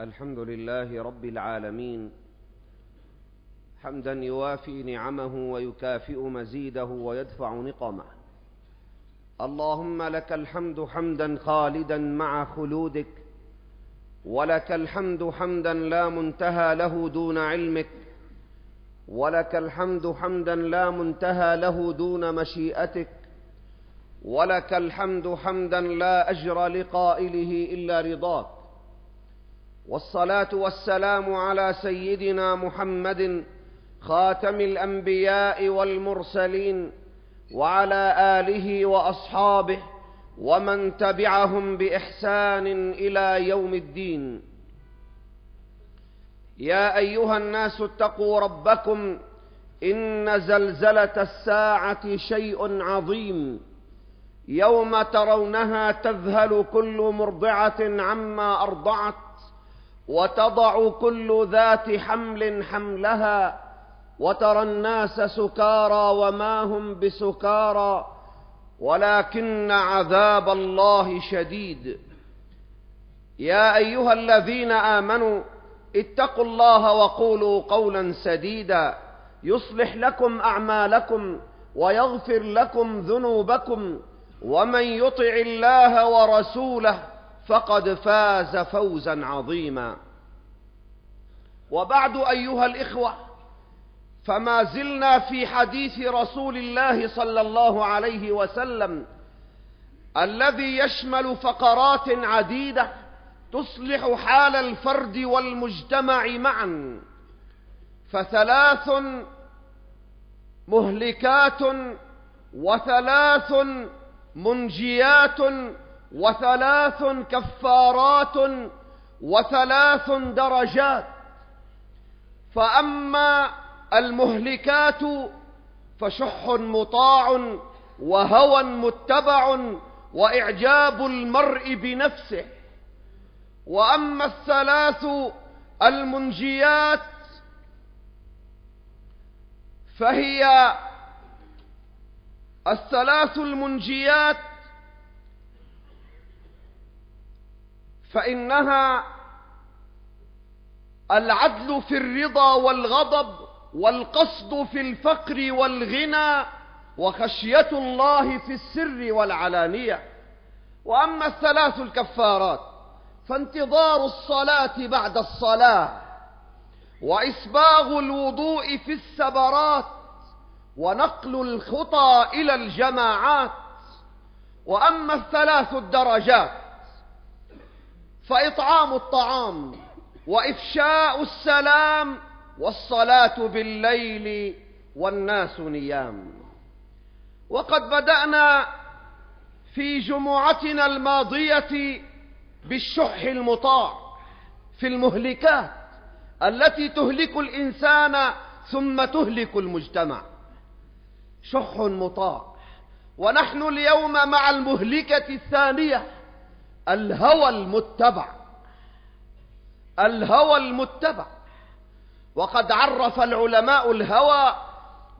الحمد لله رب العالمين. حمدا يوافي نعمه ويكافئ مزيده ويدفع نقمه. اللهم لك الحمد حمدا خالدا مع خلودك ولك الحمد حمدا لا منتهى له دون علمك ولك الحمد حمدا لا منتهى له دون مشيئتك ولك الحمد حمدا لا أجر لقائله إلا رضاك. والصلاة والسلام على سيدنا محمد خاتم الأنبياء والمرسلين وعلى آله وأصحابه ومن تبعهم بإحسان إلى يوم الدين. يا أيها الناس اتقوا ربكم إن زلزلة الساعة شيء عظيم. يوم ترونها تذهل كل مرضعة عما أرضعت وتضع كل ذات حمل حملها وترى الناس سكارى وما هم بسكارى ولكن عذاب الله شديد. يا أيها الذين آمنوا اتقوا الله وقولوا قولا سديدا. يصلح لكم أعمالكم ويغفر لكم ذنوبكم ومن يطع الله ورسوله فقد فاز فوزا عظيما. وبعد أيها الإخوة فما زلنا في حديث رسول الله صلى الله عليه وسلم الذي يشمل فقرات عديدة تصلح حال الفرد والمجتمع معا. فثلاث مهلكات وثلاث منجيات وثلاث كفارات وثلاث درجات. فأما المهلكات فشح مطاع وهوى متبع وإعجاب المرء بنفسه. وأما الثلاث المنجيات فهي الثلاث المنجيات فإنها العدل في الرضا والغضب والقصد في الفقر والغنى وخشية الله في السر والعلانية. وأما الثلاث الكفارات فانتظار الصلاة بعد الصلاة وإسباغ الوضوء في السبرات ونقل الخطى إلى الجماعات. وأما الثلاث الدرجات فإطعام الطعام وإفشاء السلام والصلاة بالليل والناس نيام. وقد بدأنا في جمعتنا الماضية بالشح المطاع في المهلكات التي تهلك الإنسان ثم تهلك المجتمع. شح مطاع. ونحن اليوم مع المهلكة الثانية الهوى المتبع. الهوى المتبع. وقد عرف العلماء الهوى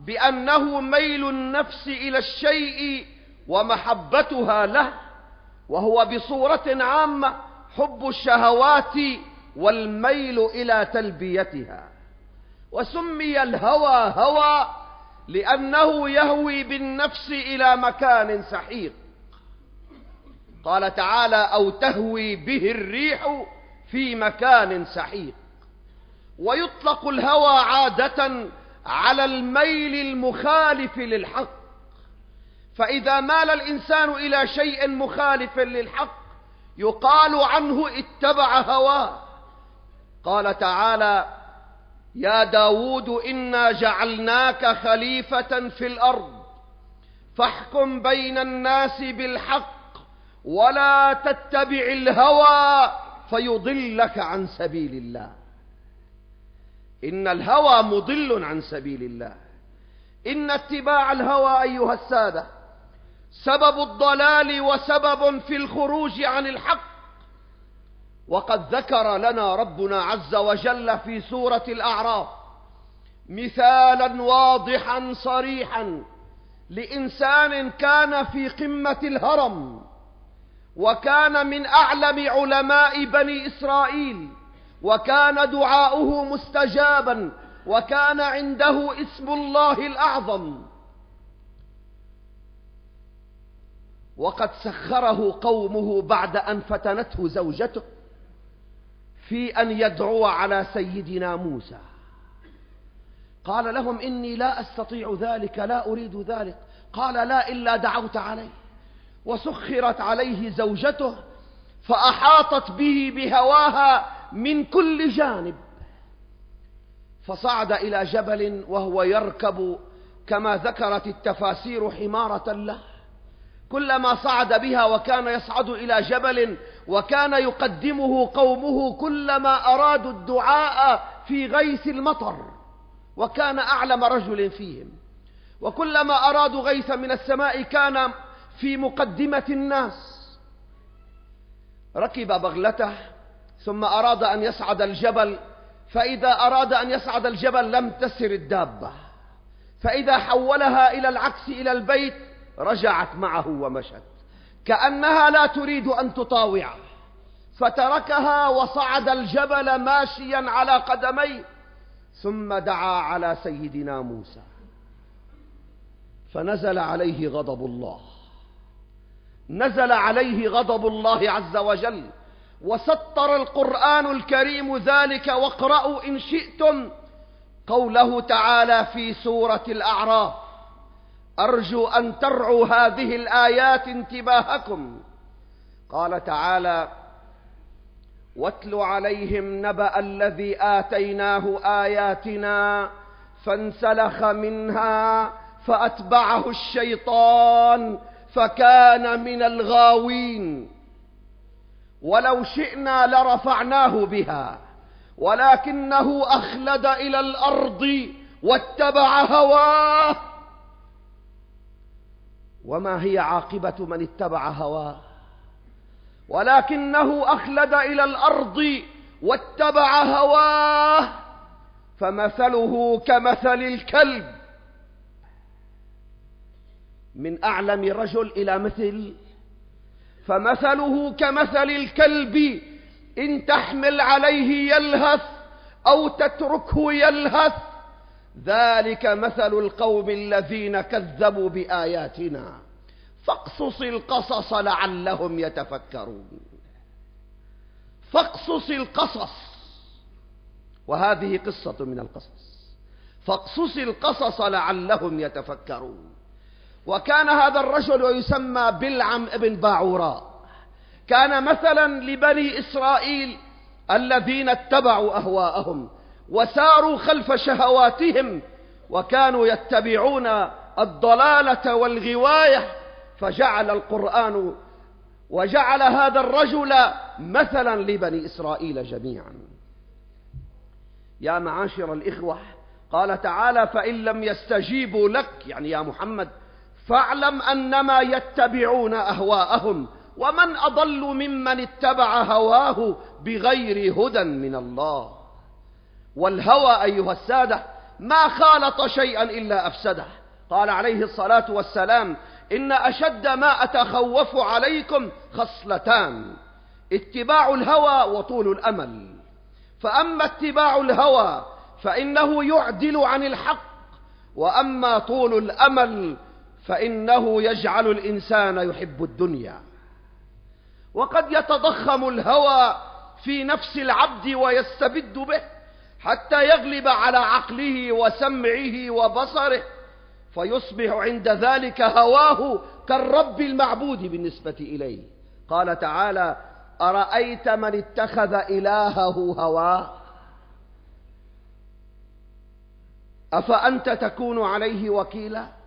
بأنه ميل النفس إلى الشيء ومحبتها له وهو بصورة عامة حب الشهوات والميل إلى تلبيتها. وسمي الهوى هوى لأنه يهوي بالنفس إلى مكان سحيق. قال تعالى أو تهوي به الريح في مكان سحيق. ويطلق الهوى عادة على الميل المخالف للحق. فإذا مال الإنسان إلى شيء مخالف للحق يقال عنه اتبع هواه. قال تعالى يا داود إنا جعلناك خليفة في الأرض فاحكم بين الناس بالحق ولا تتبع الهوى فيضلك عن سبيل الله. إن الهوى مضل عن سبيل الله. إن اتباع الهوى أيها السادة سبب الضلال وسبب في الخروج عن الحق. وقد ذكر لنا ربنا عز وجل في سورة الأعراف مثالا واضحا صريحا لإنسان كان في قمة الهرم. وكان من أعلم علماء بني إسرائيل وكان دعاؤه مستجابا وكان عنده اسم الله الأعظم. وقد سخره قومه بعد أن فتنته زوجته في أن يدعو على سيدنا موسى. قال لهم إني لا أستطيع ذلك لا أريد ذلك. قال لا إلا دعوت عليه. وسخرت عليه زوجته فأحاطت به بهواها من كل جانب. فصعد إلى جبل وهو يركب كما ذكرت التفاسير حمارة له. كلما صعد بها وكان يصعد إلى جبل وكان يقدمه قومه كلما أرادوا الدعاء في غيث المطر وكان أعلم رجل فيهم. وكلما أرادوا غيثا من السماء كان في مقدمة الناس. ركب بغلته ثم أراد أن يصعد الجبل فإذا أراد أن يصعد الجبل لم تسر الدابة. فإذا حولها إلى العكس إلى البيت رجعت معه ومشت. كأنها لا تريد أن تطاوعه. فتركها وصعد الجبل ماشيا على قدميه ثم دعا على سيدنا موسى. فنزل عليه غضب الله. نزل عليه غضب الله عز وجل. وسطر القرآن الكريم ذلك واقرأوا إن شئتم قوله تعالى في سورة الأعراف أرجو أن ترعوا هذه الآيات انتباهكم. قال تعالى واتل عليهم نبأ الذي آتيناه آياتنا فانسلخ منها فأتبعه الشيطان فكان من الغاوين. ولو شئنا لرفعناه بها ولكنه أخلد إلى الأرض واتبع هواه. وما هي عاقبة من اتبع هواه؟ ولكنه أخلد إلى الأرض واتبع هواه. فمثله كمثل الكلب. من أعلم رجل إلى مثل. فمثله كمثل الكلب إن تحمل عليه يلهث أو تتركه يلهث. ذلك مثل القوم الذين كذبوا بآياتنا. فاقصص القصص لعلهم يتفكرون. فاقصص القصص. وهذه قصة من القصص. فاقصص القصص لعلهم يتفكرون. وكان هذا الرجل يسمى بلعم ابن باعوراء كان مثلا لبني إسرائيل الذين اتبعوا أهواءهم وساروا خلف شهواتهم وكانوا يتبعون الضلالة والغواية فجعل القرآن وجعل هذا الرجل مثلا لبني إسرائيل جميعا. يا معاشر الإخوة قال تعالى فإن لم يستجيبوا لك يعني يا محمد فاعلم أنما يتبعون أهواءهم ومن أضل ممن اتبع هواه بغير هدى من الله. والهوى أيها السادة ما خالط شيئا إلا أفسده. قال عليه الصلاة والسلام إن أشد ما أتخوف عليكم خصلتان اتباع الهوى وطول الأمل. فأما اتباع الهوى فإنه يعدل عن الحق وأما طول الأمل فإنه يجعل الإنسان يحب الدنيا. وقد يتضخم الهوى في نفس العبد ويستبد به حتى يغلب على عقله وسمعه وبصره فيصبح عند ذلك هواه كالرب المعبود بالنسبة إليه. قال تعالى أرأيت من اتخذ إلهه هواه؟ أفأنت تكون عليه وكيلا؟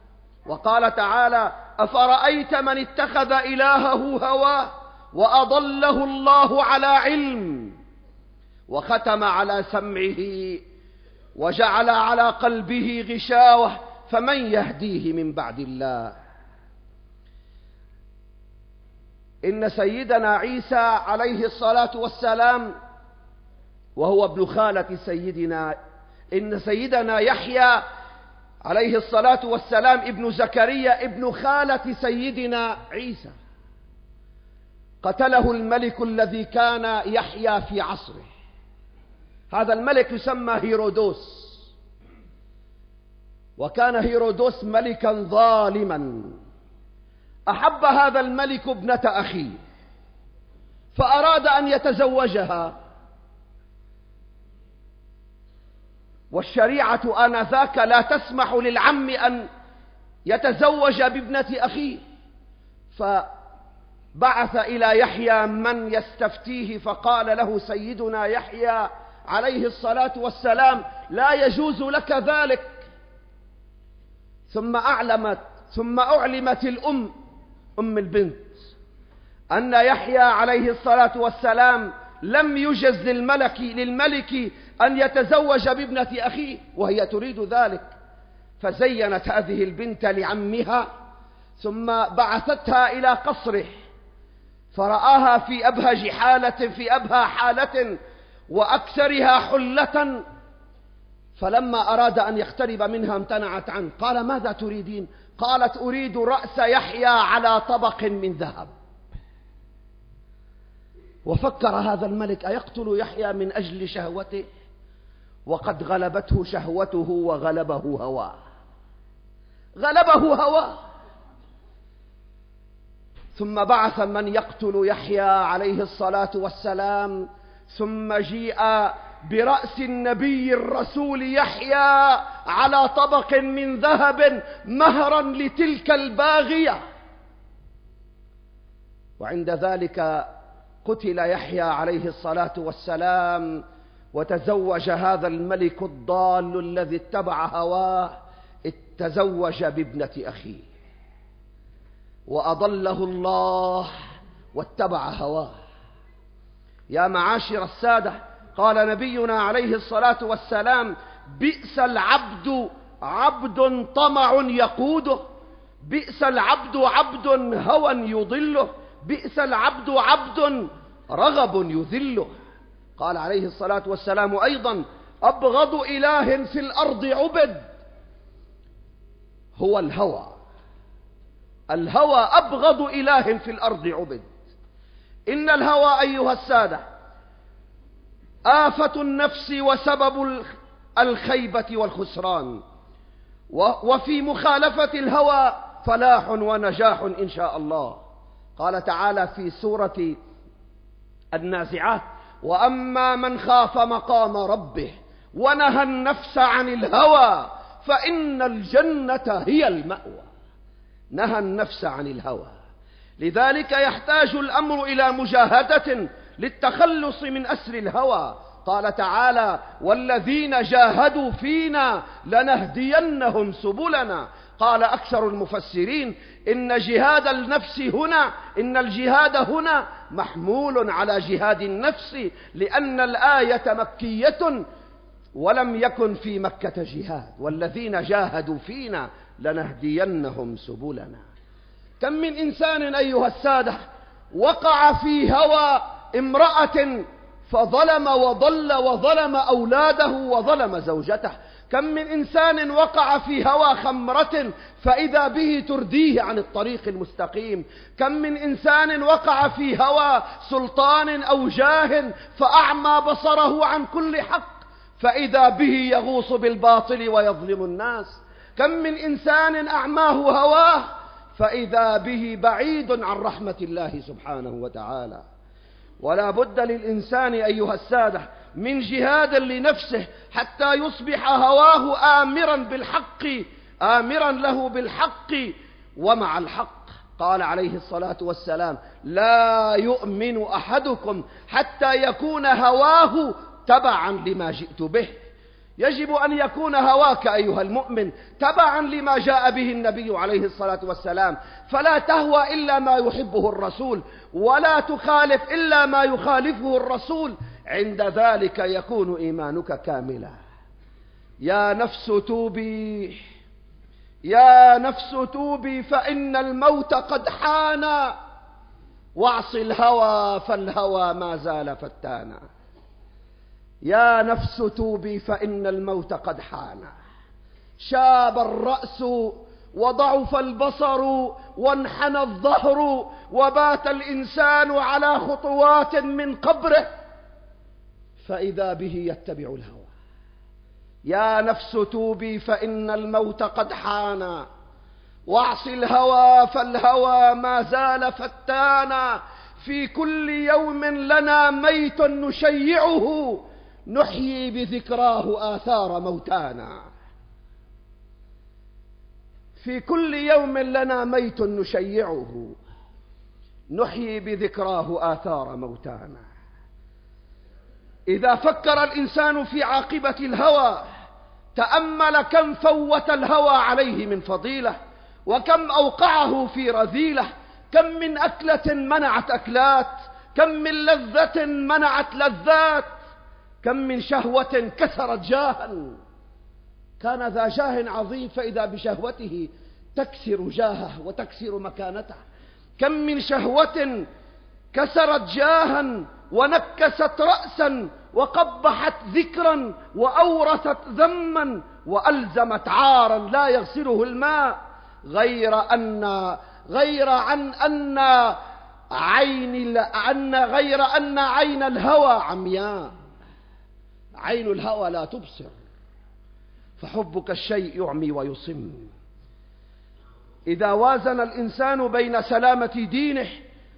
وقال تعالى أفرأيت من اتخذ إلهه هواه وأضله الله على علم وختم على سمعه وجعل على قلبه غشاوة فمن يهديه من بعد الله. إن سيدنا عيسى عليه الصلاة والسلام وهو ابن خالة سيدنا إن سيدنا يحيى عليه الصلاة والسلام ابن زكريا ابن خالة سيدنا عيسى. قتله الملك الذي كان يحيى في عصره. هذا الملك يسمى هيرودوس. وكان هيرودوس ملكا ظالما. أحب هذا الملك ابنة أخيه. فأراد أن يتزوجها. والشريعة آنذاك لا تسمح للعم أن يتزوج بابنة أخيه. فبعث إلى يحيى من يستفتيه فقال له سيدنا يحيى عليه الصلاة والسلام لا يجوز لك ذلك. ثم أعلمت ثم أعلمت الأم أم البنت أن يحيى عليه الصلاة والسلام لم يجز للملك للملك أن يتزوج بابنة أخيه وهي تريد ذلك. فزينت هذه البنت لعمها ثم بعثتها إلى قصره فرآها في أبهج حالة في أبهى حالة وأكثرها حلة. فلما أراد أن يقترب منها امتنعت عنه. قال ماذا تريدين؟ قالت أريد رأس يحيى على طبق من ذهب. وفكر هذا الملك أيقتل يحيى من أجل شهوته؟ وقد غلبته شهوته وغلبه هواه. غلبه هواه. ثم بعث من يقتل يحيى عليه الصلاة والسلام ثم جيء برأس النبي الرسول يحيى على طبق من ذهب مهرا لتلك الباغية. وعند ذلك قتل يحيى عليه الصلاة والسلام وتزوج هذا الملك الضال الذي اتبع هواه تزوج بابنة أخيه. وأضله الله واتبع هواه. يا معاشر السادة قال نبينا عليه الصلاة والسلام بئس العبد عبد طمع يقوده بئس العبد عبد هوى يضله بئس العبد عبد رغب يذله. قال عليه الصلاة والسلام أيضا أبغض إله في الأرض عبد. هو الهوى. الهوى أبغض إله في الأرض عبد. إن الهوى أيها السادة آفة النفس وسبب الخيبة والخسران. وفي مخالفة الهوى فلاح ونجاح إن شاء الله. قال تعالى في سورة النازعات وأما من خاف مقام ربه ونهى النفس عن الهوى فإن الجنة هي المأوى. نهى النفس عن الهوى. لذلك يحتاج الأمر إلى مجاهدة للتخلص من أسر الهوى. قال تعالى والذين جاهدوا فينا لنهدينهم سبلنا. قال أكثر المفسرين إن جهاد النفس هنا إن الجهاد هنا محمول على جهاد النفس لأن الآية مكية ولم يكن في مكة جهاد والذين جاهدوا فينا لنهدينهم سبلنا. كم من إنسان أيها السادة وقع في هوى امرأة فظلم وضل وظلم أولاده وظلم زوجته. كم من إنسان وقع في هوى خمرة فإذا به ترديه عن الطريق المستقيم. كم من إنسان وقع في هوى سلطان أو جاه فأعمى بصره عن كل حق فإذا به يغوص بالباطل ويظلم الناس. كم من إنسان أعماه هواه فإذا به بعيد عن رحمة الله سبحانه وتعالى. ولا بد للإنسان أيها السادة من جهاد لنفسه حتى يصبح هواه آمرا بالحق آمرا له بالحق ومع الحق. قال عليه الصلاة والسلام لا يؤمن أحدكم حتى يكون هواه تبعا لما جئت به. يجب أن يكون هواك أيها المؤمن تبعا لما جاء به النبي عليه الصلاة والسلام. فلا تهوى إلا ما يحبه الرسول ولا تخالف إلا ما يخالفه الرسول. عند ذلك يكون إيمانك كاملا. يا نفس توبي يا نفس توبي فإن الموت قد حان. واعص الهوى فالهوى ما زال فتانا. يا نفس توبي فإن الموت قد حان. شاب الرأس وضعف البصر وانحنى الظهر وبات الإنسان على خطوات من قبره. فإذا به يتبع الهوى. يا نفس توبي فإن الموت قد حان واعص الهوى فالهوى ما زال فتانا. في كل يوم لنا ميت نشيعه. نحيي بذكراه آثار موتانا. في كل يوم لنا ميت نشيعه. نحيي بذكراه آثار موتانا. إذا فكر الإنسان في عاقبة الهوى تأمل كم فوت الهوى عليه من فضيلة وكم أوقعه في رذيلة كم من أكلة منعت أكلات كم من لذة منعت لذات كم من شهوة كسرت جاها كان ذا جاه عظيم فإذا بشهوته تكسر جاهه وتكسر مكانته. كم من شهوة كسرت جاها ونكست رأسا وقبحت ذكرا وأورثت ذما وألزمت عارا لا يغسله الماء غير أن غير عن أن عين أن غير أن عين الهوى عمياء. عين الهوى لا تبصر فحبك الشيء يعمي ويصم. إذا وازن الإنسان بين سلامة دينه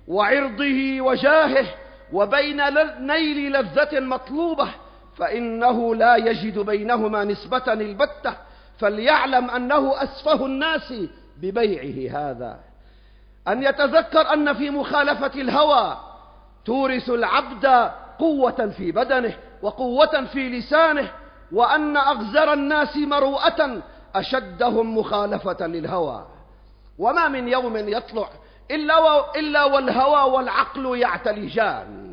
وعرضه وجاهه وبين نيل لذة مطلوبة فإنه لا يجد بينهما نسبة البتة فليعلم أنه أسفه الناس ببيعه هذا. أن يتذكر أن في مخالفة الهوى تورث العبد قوة في بدنه وقوة في لسانه وأن أغزر الناس مروءة أشدهم مخالفة للهوى. وما من يوم يطلع إلا, والهوى والعقل يعتلجان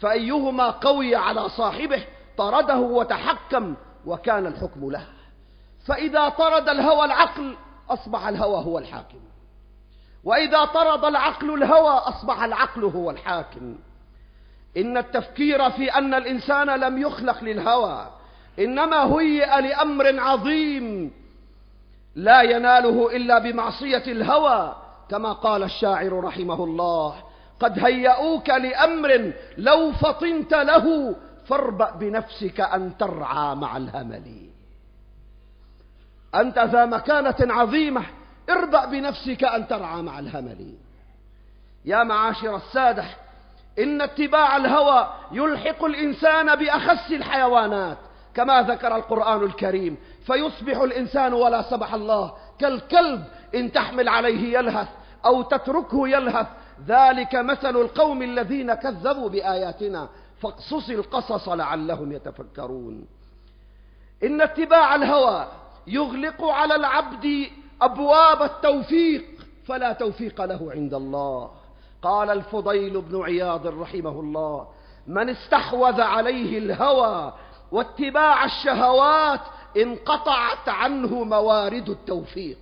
فأيهما قوي على صاحبه طرده وتحكم وكان الحكم له. فإذا طرد الهوى العقل أصبح الهوى هو الحاكم. وإذا طرد العقل الهوى أصبح العقل هو الحاكم. إن التفكير في أن الإنسان لم يخلق للهوى إنما هيئ لأمر عظيم لا يناله إلا بمعصية الهوى كما قال الشاعر رحمه الله قد هيئوك لأمر لو فطنت له فاربأ بنفسك أن ترعى مع الهمل. أنت ذا مكانة عظيمة اربأ بنفسك أن ترعى مع الهمل. يا معاشر السادة إن اتباع الهوى يلحق الإنسان بأخس الحيوانات كما ذكر القرآن الكريم فيصبح الإنسان ولا سبح الله كالكلب إن تحمل عليه يلهث أو تتركه يلهث ذلك مثل القوم الذين كذبوا بآياتنا فاقصص القصص لعلهم يتفكرون. إن اتباع الهوى يغلق على العبد أبواب التوفيق فلا توفيق له عند الله. قال الفضيل بن عياض رحمه الله من استحوذ عليه الهوى واتباع الشهوات انقطعت عنه موارد التوفيق.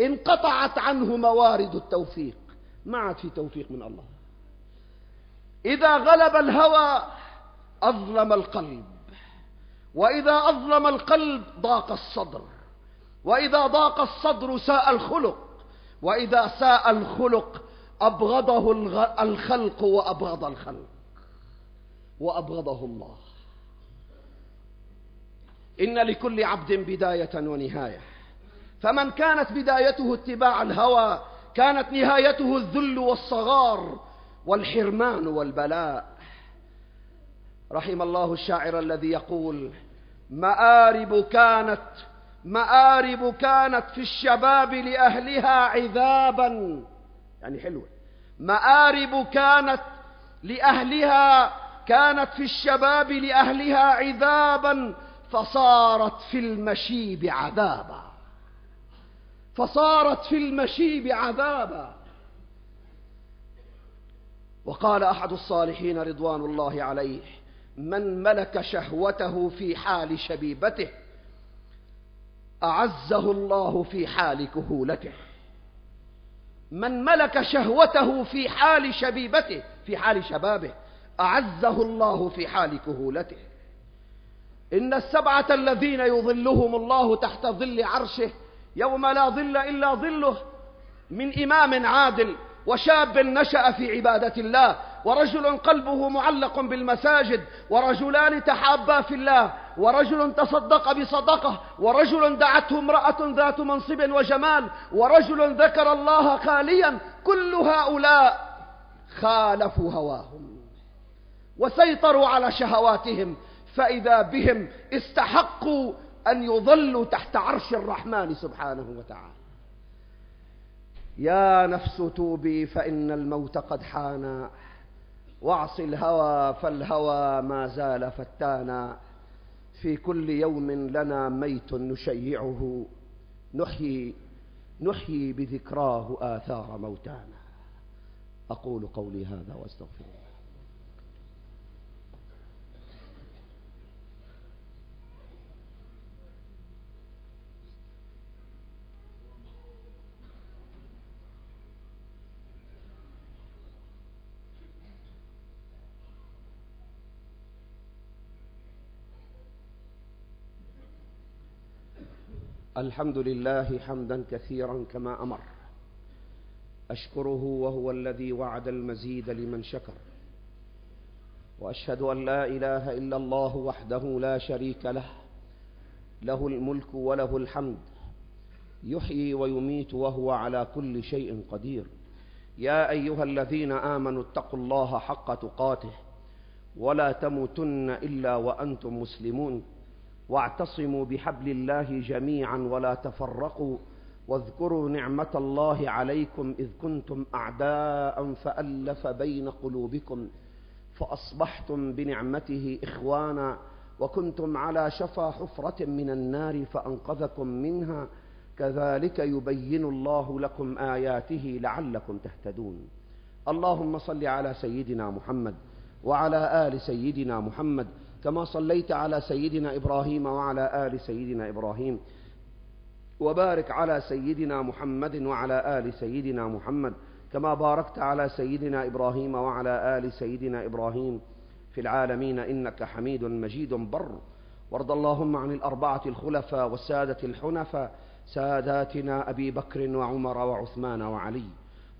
انقطعت عنه موارد التوفيق. ما عاد في توفيق من الله. إذا غلب الهوى أظلم القلب. وإذا أظلم القلب ضاق الصدر. وإذا ضاق الصدر ساء الخلق. وإذا ساء الخلق أبغضه الخلق وأبغض الخلق. وأبغضه الله. إن لكل عبد بداية ونهاية. فمن كانت بدايته اتباع الهوى كانت نهايته الذل والصغار والحرمان والبلاء. رحم الله الشاعر الذي يقول مآرب كانت مآرب كانت في الشباب لأهلها عذابا. يعني حلوة. مآرب كانت لأهلها كانت في الشباب لأهلها عذابا فصارت في المشيب عذابا. فصارت في المشيب عذابا. وقال أحد الصالحين رضوان الله عليه من ملك شهوته في حال شبيبته أعزه الله في حال كهولته. من ملك شهوته في حال شبيبته في حال شبابه أعزه الله في حال كهولته. إن السبعة الذين يظلهم الله تحت ظل عرشه يوم لا ظل إلا ظله من إمام عادل وشاب نشأ في عبادة الله ورجل قلبه معلق بالمساجد ورجلان تحابا في الله ورجل تصدق بصدقة ورجل دعته امرأة ذات منصب وجمال ورجل ذكر الله خاليا كل هؤلاء خالفوا هواهم وسيطروا على شهواتهم فإذا بهم استحقوا أن يظلوا تحت عرش الرحمن سبحانه وتعالى. يا نفس توبي فإن الموت قد حان. واعص الهوى فالهوى ما زال فتانا. في كل يوم لنا ميت نشيعه. نحيي نحيي بذكراه آثار موتانا. أقول قولي هذا وأستغفر الله. الحمد لله حمدا كثيرا كما أمر. أشكره وهو الذي وعد المزيد لمن شكر. وأشهد أن لا إله إلا الله وحده لا شريك له. له الملك وله الحمد. يحيي ويميت وهو على كل شيء قدير. يا أيها الذين آمنوا اتقوا الله حق تقاته. ولا تموتن إلا وأنتم مسلمون. واعتصموا بحبل الله جميعا ولا تفرقوا واذكروا نعمة الله عليكم إذ كنتم أعداء فألف بين قلوبكم فأصبحتم بنعمته إخوانا وكنتم على شفا حفرة من النار فأنقذكم منها كذلك يبين الله لكم آياته لعلكم تهتدون اللهم صل على سيدنا محمد وعلى آل سيدنا محمد كما صليت على سيدنا إبراهيم وعلى آل سيدنا إبراهيم. وبارك على سيدنا محمد وعلى آل سيدنا محمد كما باركت على سيدنا إبراهيم وعلى آل سيدنا إبراهيم. في العالمين إنك حميد مجيد بر. وارض اللهم عن الأربعة الخلفاء والسادة الحنفاء ساداتنا أبي بكر وعمر وعثمان وعلي.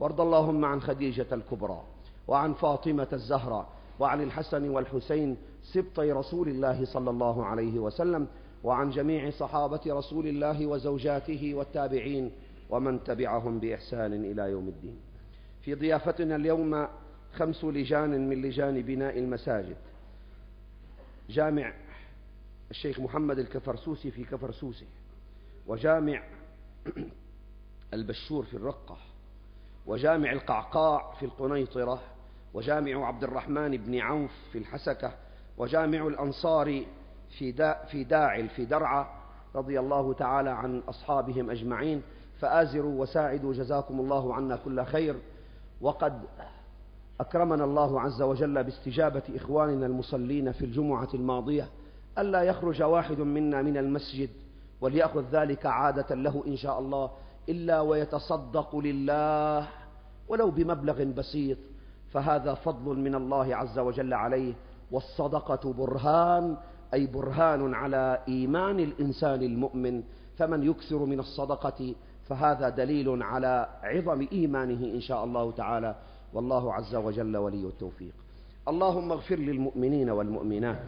وارض اللهم عن خديجة الكبرى وعن فاطمة الزهراء وعن الحسن والحسين سبطي رسول الله صلى الله عليه وسلم وعن جميع صحابة رسول الله وزوجاته والتابعين ومن تبعهم بإحسان إلى يوم الدين. في ضيافتنا اليوم خمس لجان من لجان بناء المساجد. جامع الشيخ محمد الكفرسوسي في كفرسوسي وجامع البشور في الرقة وجامع القعقاع في القنيطرة وجامع عبد الرحمن بن عوف في الحسكة وجامع الأنصار في دا في داعل في درعا رضي الله تعالى عن أصحابهم أجمعين. فآزروا وساعدوا جزاكم الله عنا كل خير. وقد أكرمنا الله عز وجل باستجابة إخواننا المصلين في الجمعة الماضية. ألا يخرج واحد منا من المسجد وليأخذ ذلك عادة له إن شاء الله إلا ويتصدق لله ولو بمبلغ بسيط. فهذا فضل من الله عز وجل عليه. والصدقة برهان أي برهان على إيمان الإنسان المؤمن فمن يكثر من الصدقة فهذا دليل على عظم إيمانه إن شاء الله تعالى. والله عز وجل ولي التوفيق. اللهم اغفر للمؤمنين والمؤمنات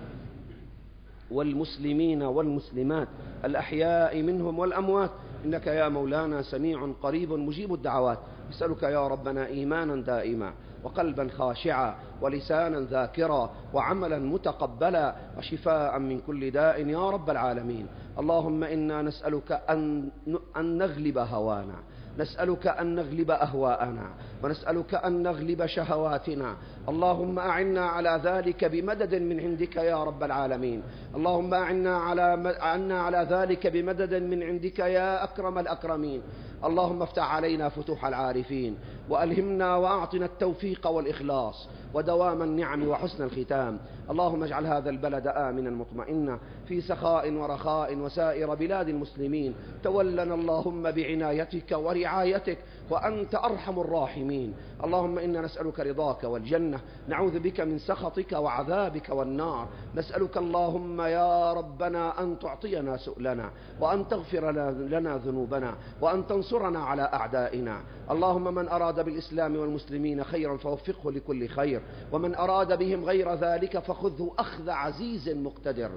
والمسلمين والمسلمات الأحياء منهم والأموات. إنك يا مولانا سميع قريب مجيب الدعوات. نسألك يا ربنا إيمانا دائما. وقلبا خاشعا ولسانا ذاكرا وعملا متقبلا وشفاء من كل داء يا رب العالمين. اللهم إنا نسألك أن, أن نغلب هوانا. نسألك أن نغلب أهواءنا. ونسألك أن نغلب شهواتنا. اللهم أعنا على ذلك بمدد من عندك يا رب العالمين. اللهم أعنا على, أعنا على ذلك بمدد من عندك يا أكرم الأكرمين. اللهم افتح علينا فتوح العارفين وألهمنا وأعطنا التوفيق والإخلاص ودوام النعم وحسن الختام. اللهم اجعل هذا البلد آمنا مطمئنا في سخاء ورخاء وسائر بلاد المسلمين. تولنا اللهم بعنايتك ورعايتك وأنت أرحم الراحمين. اللهم إنا نسألك رضاك والجنة نعوذ بك من سخطك وعذابك والنار. نسألك اللهم يا ربنا أن تعطينا سؤلنا وأن تغفر لنا ذنوبنا وأن تنصرنا على أعدائنا. اللهم من أراد بالإسلام والمسلمين خيرا فوفقه لكل خير ومن أراد بهم غير ذلك فخذه أخذ عزيز مقتدر.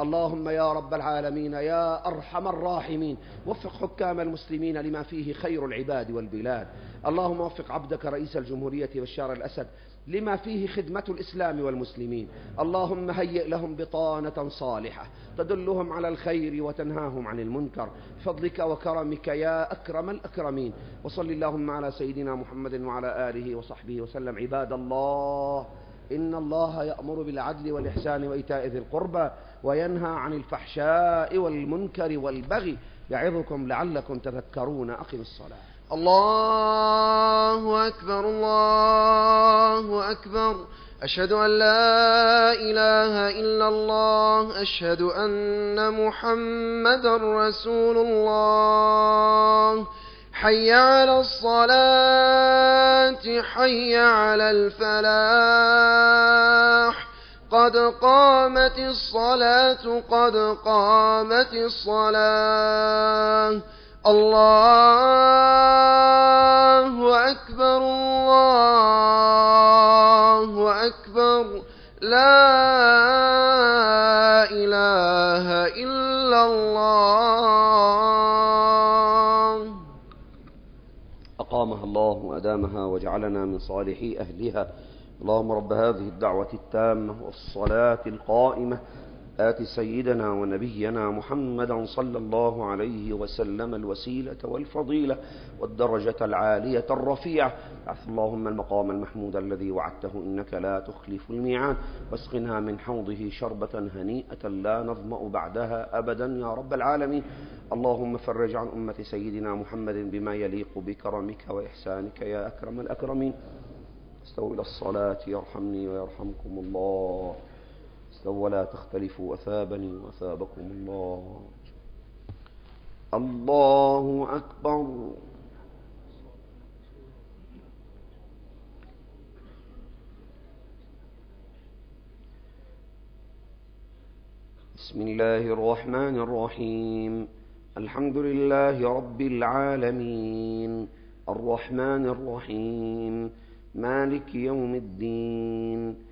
اللهم يا رب العالمين يا أرحم الراحمين. وفق حكام المسلمين لما فيه خير العباد والبلاد. اللهم وفق عبدك رئيس الجمهورية بشار الأسد لما فيه خدمة الإسلام والمسلمين. اللهم هيئ لهم بطانة صالحة تدلهم على الخير وتنهاهم عن المنكر. بفضلك وكرمك يا أكرم الأكرمين. وصل اللهم على سيدنا محمد وعلى آله وصحبه وسلم. عباد الله إن الله يأمر بالعدل والإحسان وإيتاء ذي القربى وينهى عن الفحشاء والمنكر والبغي يعظكم لعلكم تذكرون. أقم الصلاة. الله أكبر الله أكبر. أشهد أن لا إله إلا الله أشهد أن محمد رسول الله. حي على الصلاة حي على الفلاح. قد قامت الصلاة قد قامت الصلاة. الله أكبر الله أكبر. لا إله إلا الله. أقامها الله وأدامها وجعلنا من صالحي أهلها. اللهم رب هذه الدعوة التامة والصلاة القائمة آت سيدنا ونبينا محمدا صلى الله عليه وسلم الوسيلة والفضيلة والدرجة العالية الرفيعة. بعث اللهم المقام المحمود الذي وعدته إنك لا تخلف الميعاد. واسقنا من حوضه شربة هنيئة لا نظمأ بعدها أبدا يا رب العالمين. اللهم فرج عن أمة سيدنا محمد بما يليق بكرمك وإحسانك يا أكرم الأكرمين. استووا إلى الصلاة يرحمني ويرحمكم الله. ولا تختلفوا أثابني وأثابكم الله. الله أكبر. بسم الله الرحمن الرحيم. الحمد لله رب العالمين. الرحمن الرحيم. مالك يوم الدين.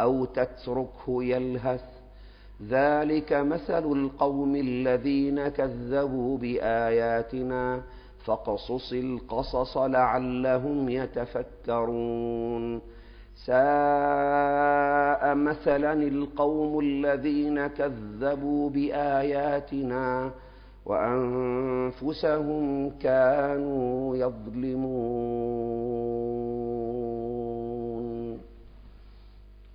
أو تتركه يلهث. ذلك مثل القوم الذين كذبوا بآياتنا فاقصص القصص لعلهم يتفكرون. ساء مثلا القوم الذين كذبوا بآياتنا وأنفسهم كانوا يظلمون.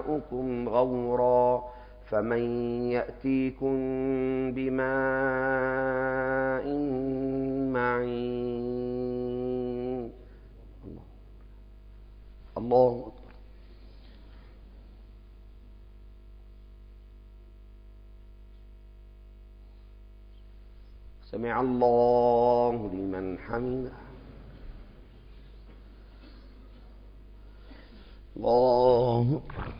ماؤكم غورا فمن يأتيكم بماء معين. الله أكبر. سمع الله لمن حمده. الله أكبر.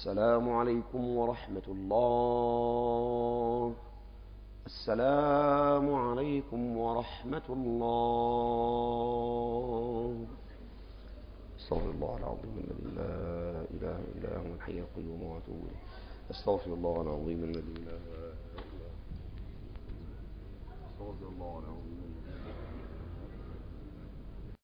السلام عليكم ورحمة الله. السلام عليكم ورحمة الله. أستغفر الله العظيم الذي لا إله إلا هو الحي القيوم وأتوب إليه. أستغفر الله العظيم الذي لا إله إلا هو أستغفر الله العظيم